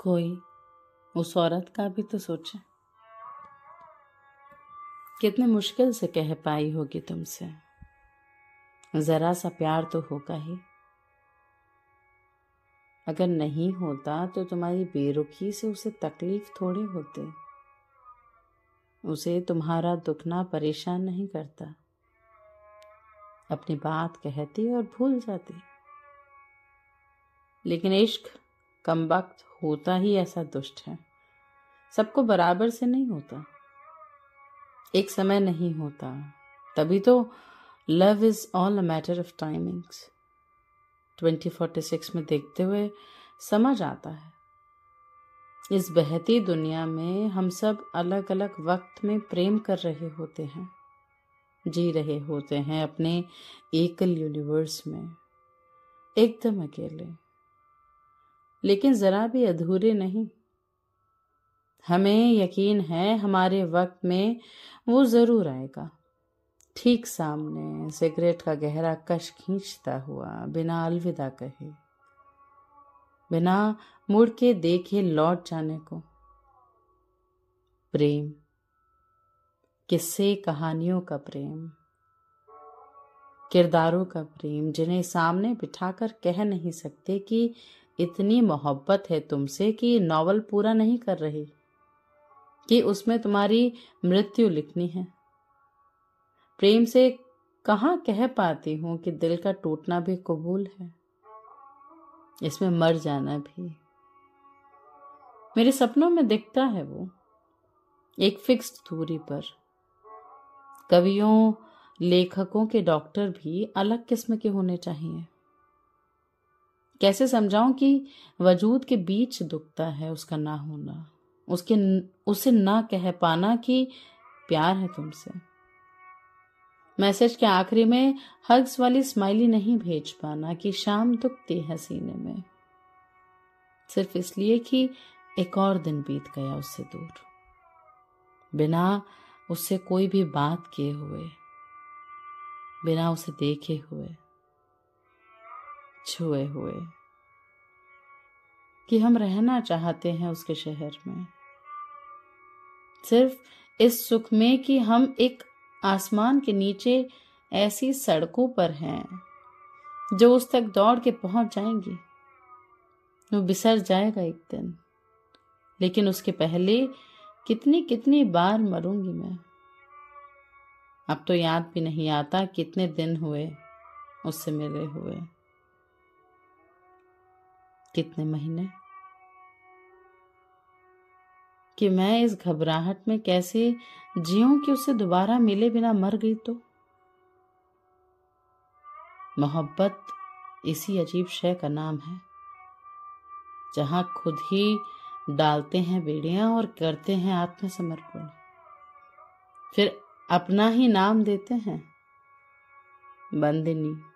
कोई। उस औरत का भी तो सोचे। कितने मुश्किल से कह पाई होगी तुमसे। जरा सा प्यार तो होगा ही। अगर नहीं होता तो तुम्हारी बेरुखी से उसे तकलीफ़ थोड़ी होती। उसे तुम्हारा दुखना परेशान नहीं करता। अपनी बात कहती और भूल जाती। लेकिन इश्क कम वक्त होता ही ऐसा दुष्ट है। सबको बराबर से नहीं होता। एक समय नहीं होता। तभी तो love is all a matter of timings. Twenty forty six में देखते हुए समझ आता है। इस बहती दुनिया में हम सब अलग अलग वक्त में प्रेम कर रहे होते हैं। जी रहे होते हैं अपने एकल यूनिवर्स में। एकदम अकेले। लेकिन जरा भी अधूरे नहीं। हमें यकीन है हमारे वक्त में वो ज़रूर आएगा। ठीक सामने सिगरेट का गहरा कश खींचता हुआ बिना अलविदा कहे। बिना मुड़ के देखे लौट जाने को। प्रेम। किस्से कहानियों का प्रेम। किरदारों का प्रेम जिन्हें सामने बिठाकर कह नहीं सकते कि इतनी मोहब्बत है तुमसे कि नॉवल पूरा नहीं कर रही, कि उसमें तुम्हारी मृत्यु लिखनी है। प्रेम से कहाँ कह पाती हूँ कि दिल का टूटना भी कबूल है, इसमें मर जाना भी। मेरे सपनों में दिखता है वो, एक फिक्स्ड दूरी पर। कवियों, लेखकों के डॉक्टर भी अलग किस्म के होने चाहिए। कैसे समझाऊं कि वजूद के बीच दुखता है उसका ना होना? उसके उसे ना कह पाना कि प्यार है तुमसे। मैसेज के आखिरी में हग्स वाली स्माइली नहीं भेज पाना कि शाम दुखती है सीने में। सिर्फ़ इसलिए कि एक और दिन बीत गया उससे दूर। बिना उससे कोई भी बात किए हुए, बिना उसे देखे हुए। छुए हुए कि हम रहना चाहते हैं उसके शहर में। सिर्फ़ इस सुख में कि हम एक आसमान के नीचे ऐसी सड़कों पर हैं, जो उस तक दौड़ के पहुँच जाएँगी। वो बिसर जाएगा एक दिन, लेकिन उसके पहले कितनी कितनी बार मरूँगी मैं। अब तो याद भी नहीं आता कितने दिन हुए उससे मिले हुए। कितने महीने? कि मैं इस घबराहट में कैसे जीऊं कि उसे दोबारा मिले बिना मर गई तो? मोहब्बत इसी अजीब शय का नाम है, जहाँ खुद ही डालते हैं बेड़ियाँ और करते हैं आत्मसमर्पण। फिर अपना ही नाम देते हैं, बंदिनी।